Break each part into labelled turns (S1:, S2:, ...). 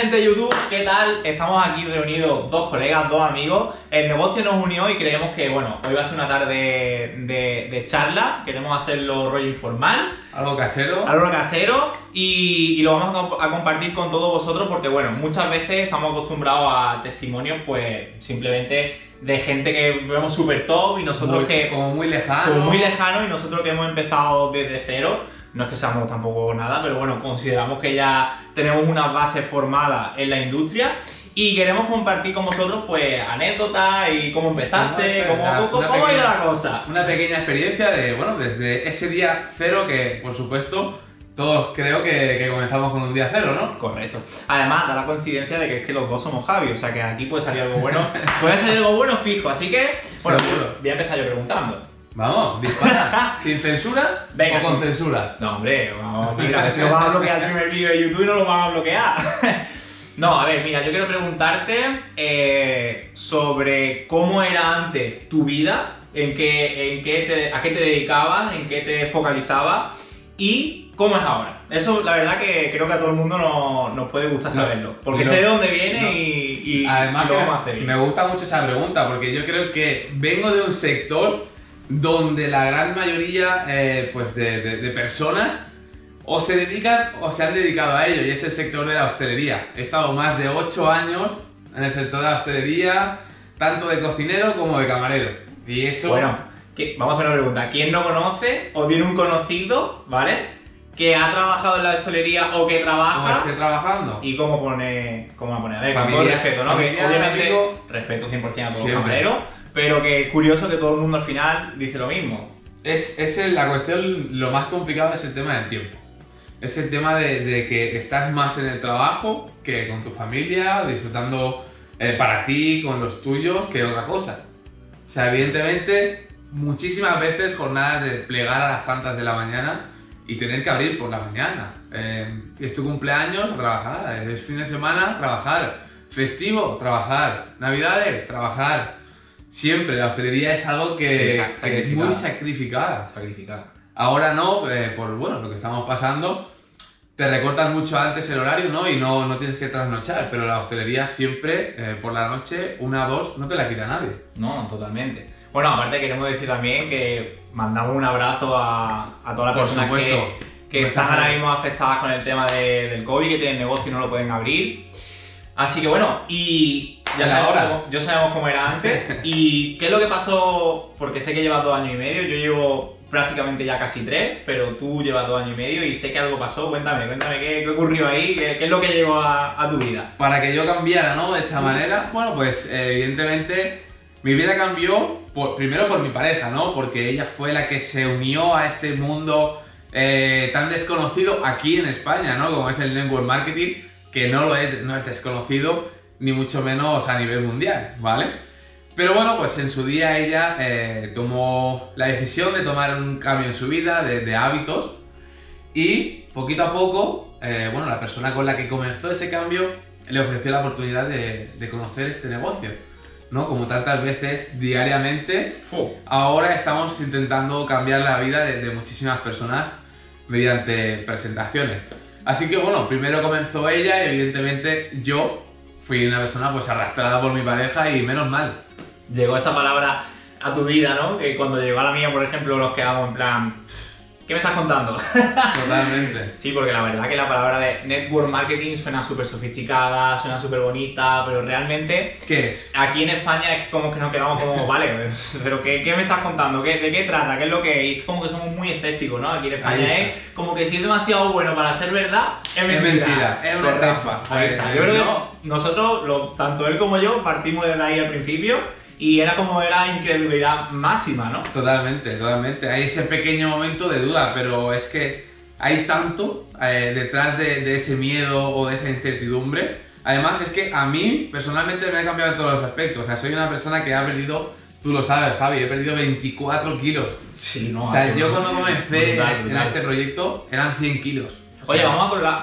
S1: gente de YouTube, ¿qué tal? Estamos aquí reunidos dos colegas, dos amigos. El negocio nos unió y creemos que, bueno, hoy va a ser una tarde de, de charla. Queremos hacerlo rollo informal.
S2: Algo casero.
S1: Algo casero y, y lo vamos a, comp- a compartir con todos vosotros porque, bueno, muchas veces estamos acostumbrados a testimonios, pues, simplemente de gente que vemos súper top y nosotros
S2: Muy-
S1: que...
S2: Como muy lejano.
S1: como muy lejano y nosotros que hemos empezado desde cero, no es que seamos tampoco nada, pero bueno, consideramos que ya tenemos una base formada en la industria y queremos compartir con vosotros pues anécdotas y cómo empezaste,
S2: No
S1: cómo, cómo- ha ido la cosa.
S2: Una pequeña experiencia de, bueno, desde ese día cero que, por supuesto, todos creo que, que comenzamos con un día cero, ¿no?
S1: Correcto. Además, da la coincidencia de que es que los dos somos Javi, o sea que aquí puede salir algo bueno, puede salir algo bueno fijo, así que, bueno,
S2: Seguro.
S1: voy a empezar yo preguntando.
S2: Vamos, dispara. ¿Sin censura
S1: Venga,
S2: o con censura?
S1: No, hombre, vamos, mira, que si nos van a bloquear el primer vídeo de YouTube no lo van a bloquear. No, a ver, mira, yo quiero preguntarte eh, sobre cómo era antes tu vida, en qué, en qué te- a qué te dedicabas, en qué te focalizabas y cómo es ahora. Eso, la verdad, que creo que a todo el mundo no- nos puede gustar
S2: No,
S1: saberlo, porque
S2: no,
S1: sé de dónde viene
S2: no.
S1: y, y-
S2: Además,
S1: y lo vamos a hacer
S2: me gusta mucho esa pregunta porque yo creo que vengo de un sector donde la gran mayoría eh, pues de, de- de personas o se dedican o se han dedicado a ello y es el sector de la hostelería. He estado más de 8 años en el sector de la hostelería, tanto de cocinero como de camarero. Y eso...
S1: Bueno, que- vamos a hacer una pregunta. ¿Quién no conoce o tiene un conocido, ¿vale? Que ha trabajado en la hostelería o que trabaja
S2: esté trabajando.
S1: y cómo pone, cómo pone. A ver, con todo
S2: Familia-
S1: respeto, ¿no? Que
S2: familiar,
S1: obviamente
S2: amigo.
S1: respeto 100% a todos los camareros, pero que es curioso que todo el mundo al final dice lo mismo.
S2: Es, es la cuestión, lo más complicado es el tema del tiempo. Es el tema de, de que estás más en el trabajo que con tu familia, disfrutando eh, para ti, con los tuyos, que otra cosa. O sea, evidentemente, muchísimas veces jornadas de plegar a las tantas de la mañana y tener que abrir por la mañana. Eh, es tu cumpleaños, trabajar. Es fin de semana, trabajar. Festivo, trabajar. Navidades, trabajar. Siempre, la hostelería es algo que,
S1: Sí, sa-
S2: que es muy
S1: sacrificada.
S2: sacrificada. Ahora no, eh, por bueno, lo que estamos pasando, te recortan mucho antes el horario, ¿no? Y no, no tienes que trasnochar, pero la hostelería siempre, eh, por la noche, una o dos, no te la quita nadie.
S1: No, totalmente. Bueno, aparte queremos decir también que mandamos un abrazo a, a todas las personas que, que
S2: Un
S1: están ahora mismo afectadas con el tema de- del COVID, que tienen negocio y no lo pueden abrir. Así que bueno, y ya sabemos,
S2: ahora.
S1: cómo, ya sabemos cómo era antes. ¿Y qué es lo que pasó? Porque sé que llevas dos años y medio, yo llevo prácticamente ya casi tres, pero tú llevas dos años y medio y sé que algo pasó. Cuéntame, cuéntame qué, qué ocurrió ahí, qué, qué es lo que llegó a, a tu vida.
S2: Para que yo cambiara, ¿no? De esa manera, bueno, pues eh, evidentemente mi vida cambió por- primero por mi pareja, ¿no? Porque ella fue la que se unió a este mundo eh, tan desconocido aquí en España, ¿no? Como es el network marketing, que no lo es, no es desconocido, ni mucho menos a nivel mundial, ¿vale? Pero bueno, pues en su día ella eh, tomó la decisión de tomar un cambio en su vida, de, de hábitos, y poquito a poco, eh, bueno, la persona con la que comenzó ese cambio le ofreció la oportunidad de, de conocer este negocio, ¿no? Como tantas veces diariamente,
S1: Fu.
S2: ahora estamos intentando cambiar la vida de, de muchísimas personas mediante presentaciones. Así que bueno, primero comenzó ella y evidentemente yo fui una persona pues arrastrada por mi pareja y menos mal.
S1: llegó esa palabra a tu vida, ¿no? Que cuando llegó a la mía, por ejemplo, nos quedamos en plan, ¿qué me estás contando?
S2: Totalmente.
S1: sí, porque la verdad que la palabra de network marketing suena súper sofisticada, suena súper bonita, pero realmente
S2: ¿Qué es?
S1: aquí en España es como que nos quedamos como, vale, pero ¿qué, qué me estás contando? ¿Qué, ¿De qué trata? ¿Qué es lo que es? Es como que somos muy escépticos, ¿no? Aquí en España es como que si es demasiado bueno para ser verdad, es mentira.
S2: mentira, es una
S1: Correcto.
S2: estafa.
S1: Ahí está. Yo creo que nosotros, lo- tanto él como yo, partimos de ahí al principio y era como era incredulidad máxima, ¿no?
S2: Totalmente, totalmente. Hay ese pequeño momento de duda, pero es que hay tanto eh, detrás de, de ese miedo o de esa incertidumbre. Además, es que a mí personalmente me ha cambiado en todos los aspectos. O sea, soy una persona que ha perdido, tú lo sabes, Javi, he perdido 24 kilos.
S1: Sí, no.
S2: o sea, yo cuando comencé
S1: Brutal,
S2: en
S1: brutal.
S2: este proyecto eran 100 kilos. O
S1: Oye,
S2: sea,
S1: vamos a colgar.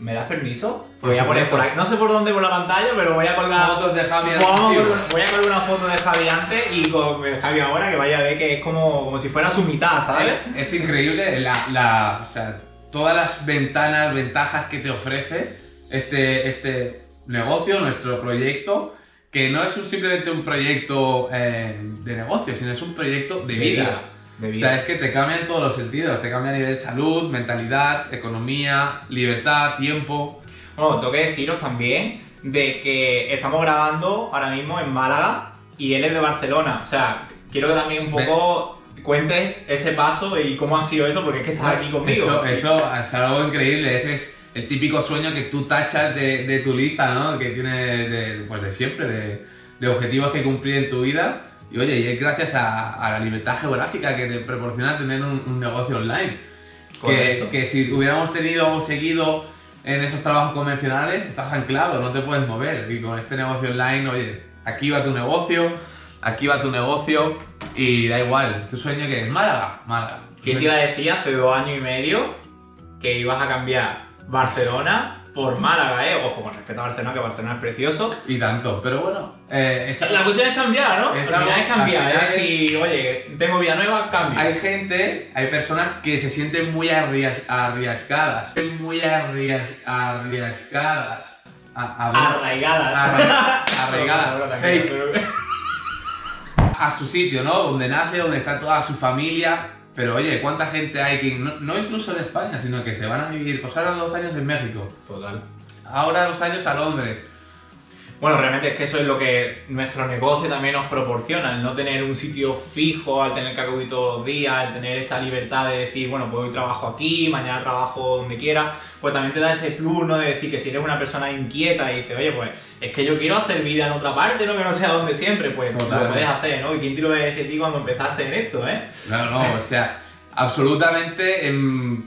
S1: ¿Me das permiso?
S2: Por
S1: voy a poner por aquí. No sé por dónde por la pantalla, pero voy a colgar.
S2: Fotos de Javi
S1: colgar- voy a colgar una foto de Javi antes y con Javi ahora que vaya a ver que es como, como si fuera su mitad, ¿sabes?
S2: Es, es increíble la, la- o sea, todas las ventanas, ventajas que te ofrece este, este negocio, nuestro proyecto, que no es un- simplemente un proyecto eh, de negocio, sino es un proyecto de, vida.
S1: De
S2: O
S1: vida.
S2: sea, es que te cambia en todos los sentidos. Te cambia a nivel salud, mentalidad, economía, libertad, tiempo.
S1: Bueno, tengo que deciros también de que estamos grabando ahora mismo en Málaga y él es de Barcelona. O sea, quiero que también un poco cuentes ese paso y cómo ha sido eso, porque es que estás aquí conmigo.
S2: Eso, eso es algo increíble. Ese es el típico sueño que tú tachas de, de tu lista, ¿no? Que tienes de, pues de siempre, de, de objetivos que cumplir en tu vida. Y oye, y es gracias a, a la libertad geográfica que te proporciona tener un, un negocio online. Que, que si hubiéramos tenido o seguido en esos trabajos convencionales, estás anclado, no te puedes mover. Y con este negocio online, oye, aquí va tu negocio, aquí va tu negocio y da igual. Tu sueño que es Málaga, Málaga.
S1: ¿Quién te iba a decir hace dos años y medio que ibas a cambiar Barcelona por Málaga, eh? Ojo, con respeto a Barcelona, que Barcelona es precioso.
S2: Y tanto, pero bueno, eh, esa-
S1: La cuestión es cambiar, ¿no?
S2: Es
S1: al final
S2: algo-
S1: es cambiar,
S2: final
S1: es decir, oye, tengo vida nueva, cambio.
S2: hay gente, hay personas que se sienten muy arrias- arriesgadas, muy arrias- arriesgadas. A, a-
S1: Arraigadas.
S2: Arra- arraigadas, fake. a su sitio, ¿no? Donde nace, donde está toda su familia. Pero oye, ¿cuánta gente hay que, no, no incluso en España, sino que se van a vivir, pues ahora dos años en México,
S1: Total.
S2: ahora dos años a Londres?
S1: Bueno, realmente es que eso es lo que nuestro negocio también nos proporciona, el no tener un sitio fijo, al tener que acudir todos los días, el tener esa libertad de decir, bueno, pues hoy trabajo aquí, mañana trabajo donde quiera, pues también te da ese plus, ¿no? De decir que si eres una persona inquieta y dices, oye, pues es que yo quiero hacer vida en otra parte, ¿no? Que no sea donde siempre, pues
S2: Totalmente.
S1: lo puedes hacer, ¿no? ¿Y quién te lo decía a ti cuando empezaste en esto, eh?
S2: No, no, o sea, absolutamente em,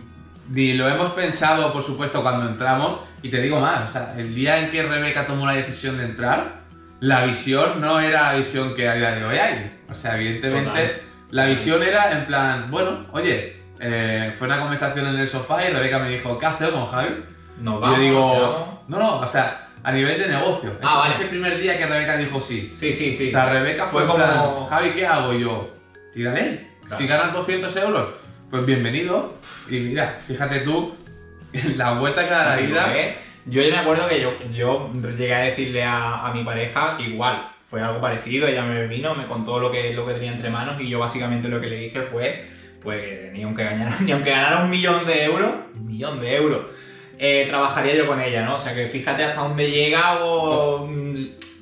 S2: ni lo hemos pensado, por supuesto, cuando entramos. Y te digo más, o sea, el día en que Rebeca tomó la decisión de entrar, la visión no era la visión que a día de hoy hay. O sea, evidentemente,
S1: Total.
S2: la visión era en plan, bueno, oye, eh, fue una conversación en el sofá y Rebeca me dijo, ¿qué hacemos, Javi?
S1: Nos
S2: Y
S1: vamos,
S2: yo digo, no, no, o sea, a nivel de negocio.
S1: Ah,
S2: Ese-
S1: vale.
S2: Ese primer día que Rebeca dijo sí.
S1: Sí, sí, sí.
S2: O sea, Rebeca fue,
S1: Fue
S2: en plan,
S1: como-
S2: Javi, ¿qué hago? Y yo, tírale.
S1: Claro.
S2: Si ganas 200 euros, pues bienvenido. Y mira, fíjate tú, la vuelta que da la vida.
S1: ¿Eh? Yo ya me acuerdo que yo, yo llegué a decirle a, a mi pareja igual, fue algo parecido, ella me vino, me contó lo que, lo que tenía entre manos y yo básicamente lo que le dije fue pues que ni aunque ganara, ni aunque ganara un millón de euros, un millón de euros, eh, trabajaría yo con ella, ¿no? O sea que fíjate hasta dónde llega o mm,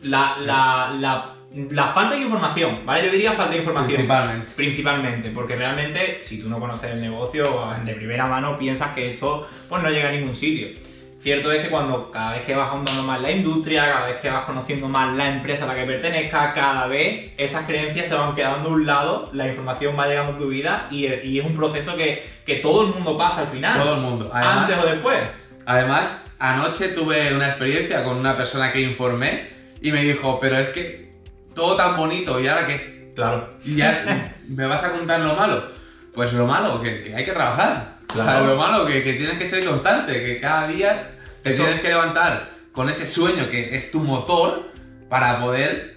S1: la, la, la, la falta de información, ¿vale? Yo diría falta de información.
S2: Principalmente.
S1: Principalmente, porque realmente si tú no conoces el negocio de primera mano piensas que esto pues no llega a ningún sitio. Cierto es que cuando cada vez que vas ahondando más la industria, cada vez que vas conociendo más la empresa a la que pertenezca, cada vez esas creencias se van quedando a un lado, la información va llegando a tu vida y, y es un proceso que, que todo el mundo pasa al final,
S2: Todo el mundo. Además,
S1: antes o después.
S2: además, anoche tuve una experiencia con una persona que informé y me dijo, pero es que todo tan bonito y ahora que
S1: Claro.
S2: ya me vas a contar lo malo. Pues lo malo, que, que hay que trabajar. O sea,
S1: Claro.
S2: lo malo, que, que tienes que ser constante, que cada día te
S1: Eso-
S2: tienes que levantar con ese sueño que es tu motor para poder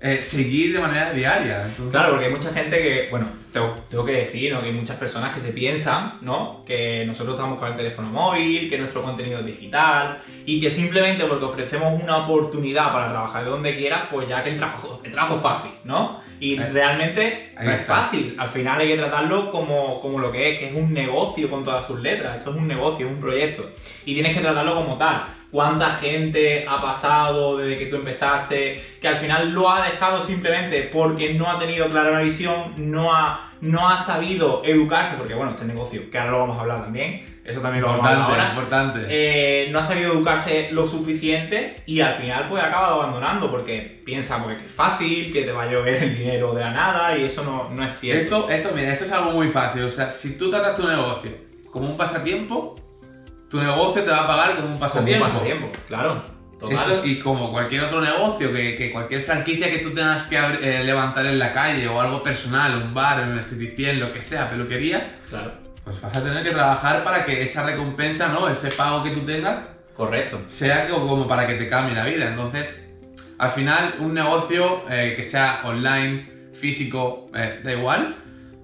S2: eh, seguir de manera diaria. Entonces,
S1: Claro, porque hay mucha gente que, bueno, tengo, tengo que decir, ¿no? Que hay muchas personas que se piensan, ¿no? Que nosotros estamos con el teléfono móvil, que nuestro contenido es digital y que simplemente porque ofrecemos una oportunidad para trabajar de donde quieras, pues ya que el trabajo, el trabajo es fácil, ¿no? Y realmente
S2: ahí
S1: no es fácil. Al final hay que tratarlo como, como lo que es, que es un negocio con todas sus letras. Esto es un negocio, es un proyecto. Y tienes que tratarlo como tal. ¿Cuánta gente ha pasado desde que tú empezaste que al final lo ha dejado simplemente porque no ha tenido clara una visión, no ha, no ha sabido educarse? Porque bueno, este negocio, que ahora lo vamos a hablar también, eso también lo vamos a hablar ahora.
S2: importante.
S1: Eh, no ha sabido educarse lo suficiente y al final pues ha acabado abandonando porque piensa pues, que es fácil, que te va a llover el dinero de la nada y eso no, no es cierto.
S2: Esto, esto, mira, esto es algo muy fácil. O sea, si tú tratas tu negocio como un pasatiempo, tu negocio te va a pagar como un
S1: Como un
S2: pasatiempo.
S1: pasatiempo, claro. Total.
S2: Esto, y como cualquier otro negocio, que, que cualquier franquicia que tú tengas que eh, levantar en la calle o algo personal, un bar, un esteticién, lo que sea, peluquería,
S1: Claro.
S2: pues vas a tener que trabajar para que esa recompensa, ¿no? Ese pago que tú tengas,
S1: Correcto.
S2: sea co- como para que te cambie la vida. Entonces, al final, un negocio eh, que sea online, físico, eh, da igual,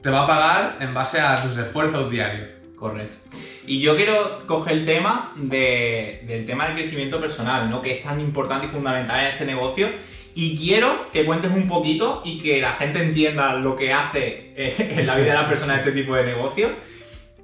S2: te va a pagar en base a tus esfuerzos diarios.
S1: Correcto. Y yo quiero coger el tema de- del tema del crecimiento personal, ¿no? Que es tan importante y fundamental en este negocio. Y quiero que cuentes un poquito y que la gente entienda lo que hace eh, en la vida de las personas este tipo de negocio.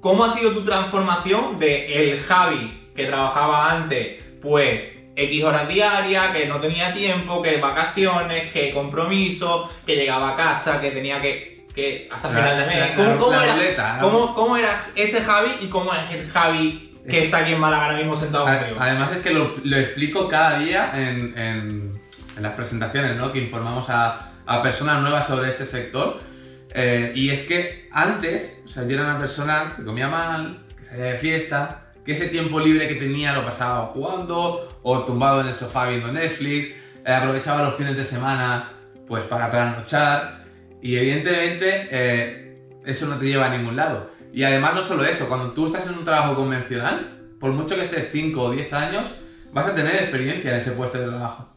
S1: ¿Cómo ha sido tu transformación de el Javi que trabajaba antes, pues X horas diarias, que no tenía tiempo, que vacaciones, que compromiso, que llegaba a casa, que tenía que, que hasta
S2: La-
S1: final de mes?
S2: la-
S1: ¿Cómo, cómo era,
S2: ruleta, ¿no?
S1: cómo- cómo era ese Javi y cómo es el Javi que está aquí en Málaga ahora mismo sentado
S2: A-
S1: conmigo?
S2: Además es que lo, lo explico cada día en, en- en las presentaciones, ¿no? Que informamos a, a personas nuevas sobre este sector. Eh, y es que antes, o sea, yo era una persona que comía mal, que salía de fiesta, que ese tiempo libre que tenía lo pasaba jugando o tumbado en el sofá viendo Netflix, eh, aprovechaba los fines de semana pues para trasnochar y evidentemente eh, eso no te lleva a ningún lado. Y además no solo eso, cuando tú estás en un trabajo convencional, por mucho que estés 5 o 10 años, vas a tener experiencia en ese puesto de trabajo.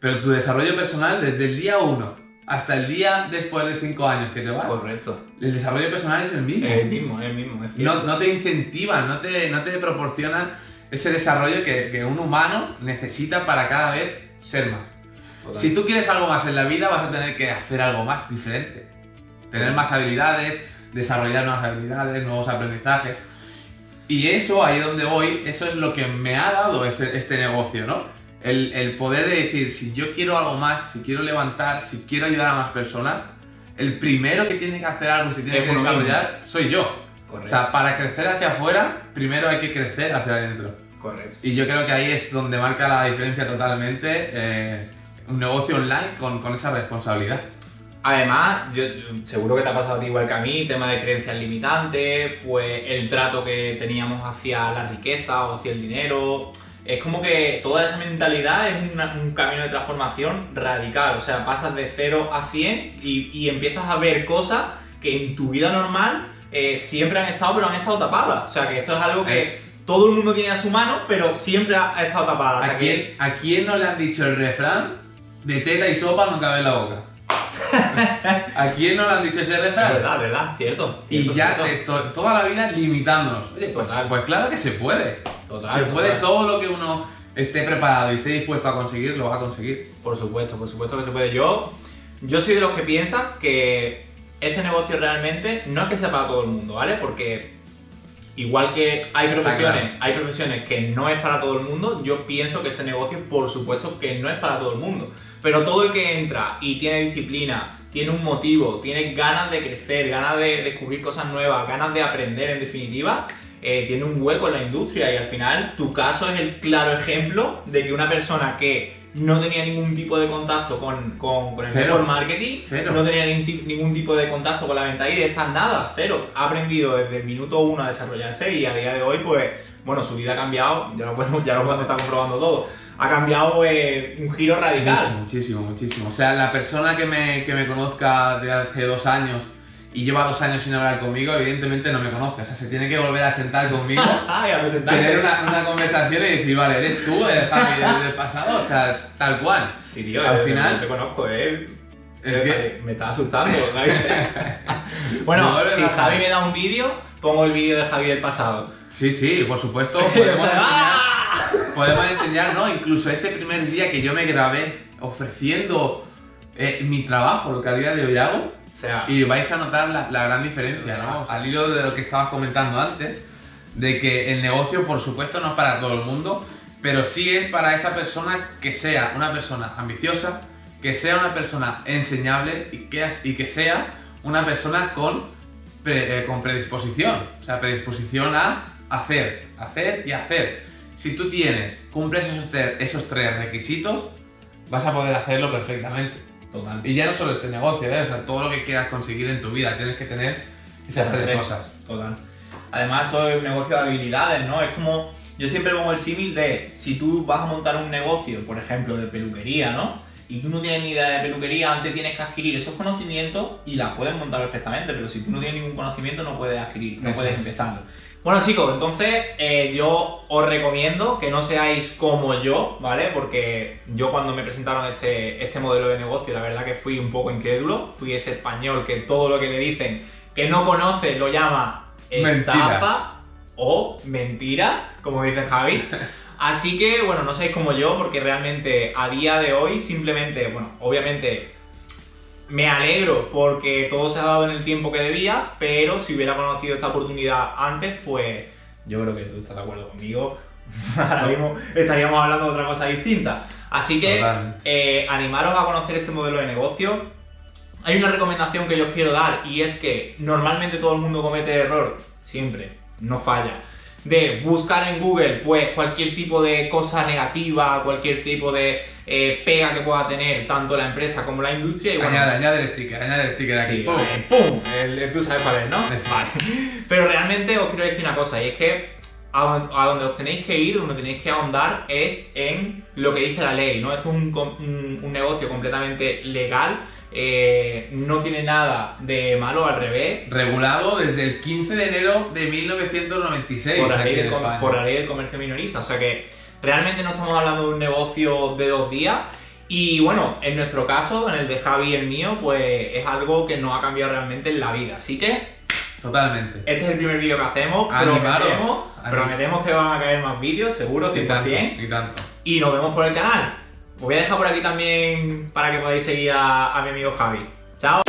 S2: Pero tu desarrollo personal desde el día 1 hasta el día después de 5 años que te vas,
S1: Correcto.
S2: el desarrollo personal es el mismo.
S1: Es el mismo, es el mismo, es
S2: No, no te incentivan, no te, no te proporcionan ese desarrollo que, que un humano necesita para cada vez ser más. Si tú quieres algo más en la vida, vas a tener que hacer algo más diferente. Tener más habilidades, desarrollar nuevas habilidades, nuevos aprendizajes. Y eso, ahí donde voy, eso es lo que me ha dado ese- este negocio, ¿no? El, el poder de decir, si yo quiero algo más, si quiero levantar, si quiero ayudar a más personas, el primero que tiene que hacer algo, si tiene
S1: Es
S2: que
S1: mismo.
S2: desarrollar, soy yo.
S1: Correcto.
S2: O sea, para crecer hacia afuera, primero hay que crecer hacia adentro.
S1: Correcto.
S2: Y yo creo que ahí es donde marca la diferencia totalmente eh, un negocio online con, con esa responsabilidad.
S1: Además, yo seguro que te ha pasado a ti igual que a mí, tema de creencias limitantes, pues el trato que teníamos hacia la riqueza o hacia el dinero. Es como que toda esa mentalidad es una- un camino de transformación radical. O sea, pasas de 0 a 100 y, y empiezas a ver cosas que en tu vida normal eh, siempre han estado, pero han estado tapadas. O sea, que esto es algo que todo el mundo tiene a su mano, pero siempre ha, ha estado tapada.
S2: ¿A
S1: que-
S2: quién, ¿A quién no le han dicho el refrán de teta y sopa no cabe en la boca? ¿A quién no le han dicho ese
S1: Es
S2: refrán?
S1: verdad, verdad, cierto.
S2: Y ya
S1: cierto.
S2: to- toda la vida limitándonos. Oye, pues, pues claro que se puede.
S1: Total,
S2: se puede todo lo que uno esté preparado y esté dispuesto a conseguir, lo va a conseguir.
S1: Por supuesto, por supuesto que se puede. Yo, yo soy de los que piensan que este negocio realmente no es que sea para todo el mundo, ¿vale? Porque igual que hay profesiones,
S2: claro.
S1: hay profesiones que no es para todo el mundo, yo pienso que este negocio, por supuesto, que no es para todo el mundo. Pero todo el que entra y tiene disciplina, tiene un motivo, tiene ganas de crecer, ganas de descubrir cosas nuevas, ganas de aprender en definitiva, eh, tiene un hueco en la industria y al final tu caso es el claro ejemplo de que una persona que no tenía ningún tipo de contacto con, con, con el
S2: Cero.
S1: network marketing,
S2: Cero.
S1: no tenía ningún, ti- ningún tipo de contacto con la venta directa, nada, cero. Ha aprendido desde el minuto uno a desarrollarse y a día de hoy, pues, bueno, su vida ha cambiado, ya lo podemos, ya lo podemos estar comprobando todo. Ha cambiado eh, un giro radical.
S2: Mucho, muchísimo, muchísimo. O sea, la persona que me, que me conozca de hace dos años y lleva dos años sin hablar conmigo, evidentemente no me conoce. O sea, se tiene que volver a sentar conmigo,
S1: Ay, a
S2: tener una, una conversación y decir, vale, ¿eres tú el Javi del, pasado? O sea, tal cual.
S1: Sí, tío,
S2: Al
S1: eh,
S2: final-
S1: no te conozco, eh.
S2: ¿El
S1: Eh,
S2: qué?
S1: Me está asustando. Bueno,
S2: No,
S1: si. Javi me da un vídeo, pongo el vídeo de Javi del pasado.
S2: Sí, sí, por supuesto.
S1: O
S2: Podemos
S1: sea,
S2: enseñar,
S1: ¡ah!
S2: podemos enseñar, ¿no? Incluso ese primer día que yo me grabé ofreciendo eh, mi trabajo, lo que a día de hoy hago,
S1: O sea,
S2: Y vais a notar la, la gran diferencia, ¿no? Al hilo de lo que estabas comentando antes, de que el negocio, por supuesto, no es para todo el mundo, pero sí es para esa persona que sea una persona ambiciosa, que sea una persona enseñable y que, y que sea una persona con, pre- eh, con predisposición, o sea, predisposición a hacer, hacer y hacer. Si tú tienes, cumples esos, esos tres requisitos, vas a poder hacerlo perfectamente.
S1: Total.
S2: Y ya no solo este negocio, ¿eh? o sea, todo lo que quieras conseguir en tu vida, tienes que tener esas tres cosas.
S1: Total. Además, todo es un negocio de habilidades, ¿no? Es como. Yo siempre pongo el símil de si tú vas a montar un negocio, por ejemplo, de peluquería, ¿no? Y tú no tienes ni idea de peluquería, antes tienes que adquirir esos conocimientos y la puedes montar perfectamente, pero si tú no tienes ningún conocimiento, no puedes adquirir, no
S2: Eso
S1: puedes
S2: es.
S1: Bueno, chicos, entonces eh, yo os recomiendo que no seáis como yo, ¿vale? Porque yo cuando me presentaron este, este modelo de negocio, la verdad que fui un poco incrédulo, fui ese español que todo lo que le dicen que no conoce lo llama
S2: Mentira.
S1: estafa o mentira, como dice Javi. Así que, bueno, no seáis como yo, porque realmente a día de hoy simplemente, bueno, obviamente me alegro porque todo se ha dado en el tiempo que debía, pero si hubiera conocido esta oportunidad antes, pues yo creo que tú estás de acuerdo conmigo. Ahora mismo estaríamos hablando de otra cosa distinta. Así que eh, animaros a conocer este modelo de negocio. Hay una recomendación que yo os quiero dar y es que normalmente todo el mundo comete error, siempre, no falla, de buscar en Google pues cualquier tipo de cosa negativa, cualquier tipo de eh, pega que pueda tener tanto la empresa como la industria y bueno,
S2: Añade, añade el sticker, añade el sticker aquí.
S1: Sí,
S2: ¡Pum!
S1: ¡Pum! El- tú sabes cuál es, ¿no? Vale. Pero realmente os quiero decir una cosa, y es que a donde, os tenéis que ir, donde tenéis que ahondar, es en lo que dice la ley, ¿no? Esto es un, un- un negocio completamente legal, eh, no tiene nada de malo, al revés.
S2: Regulado desde el 15 de enero de 1996.
S1: Por la, ley
S2: en
S1: del com-
S2: España.
S1: por la ley del comercio minorista. O sea que realmente no estamos hablando de un negocio de dos días. Y bueno, en nuestro caso, en el de Javi y el mío, pues es algo que nos ha cambiado realmente en la vida. Así que
S2: Totalmente.
S1: Este es el primer vídeo que hacemos.
S2: Animaros.
S1: Prometemos, prometemos que van a caer más vídeos, seguro, 100%.
S2: Y tanto, y tanto.
S1: Y nos vemos por el canal. Os voy a dejar por aquí también para que podáis seguir a, mi amigo Javi. Chao.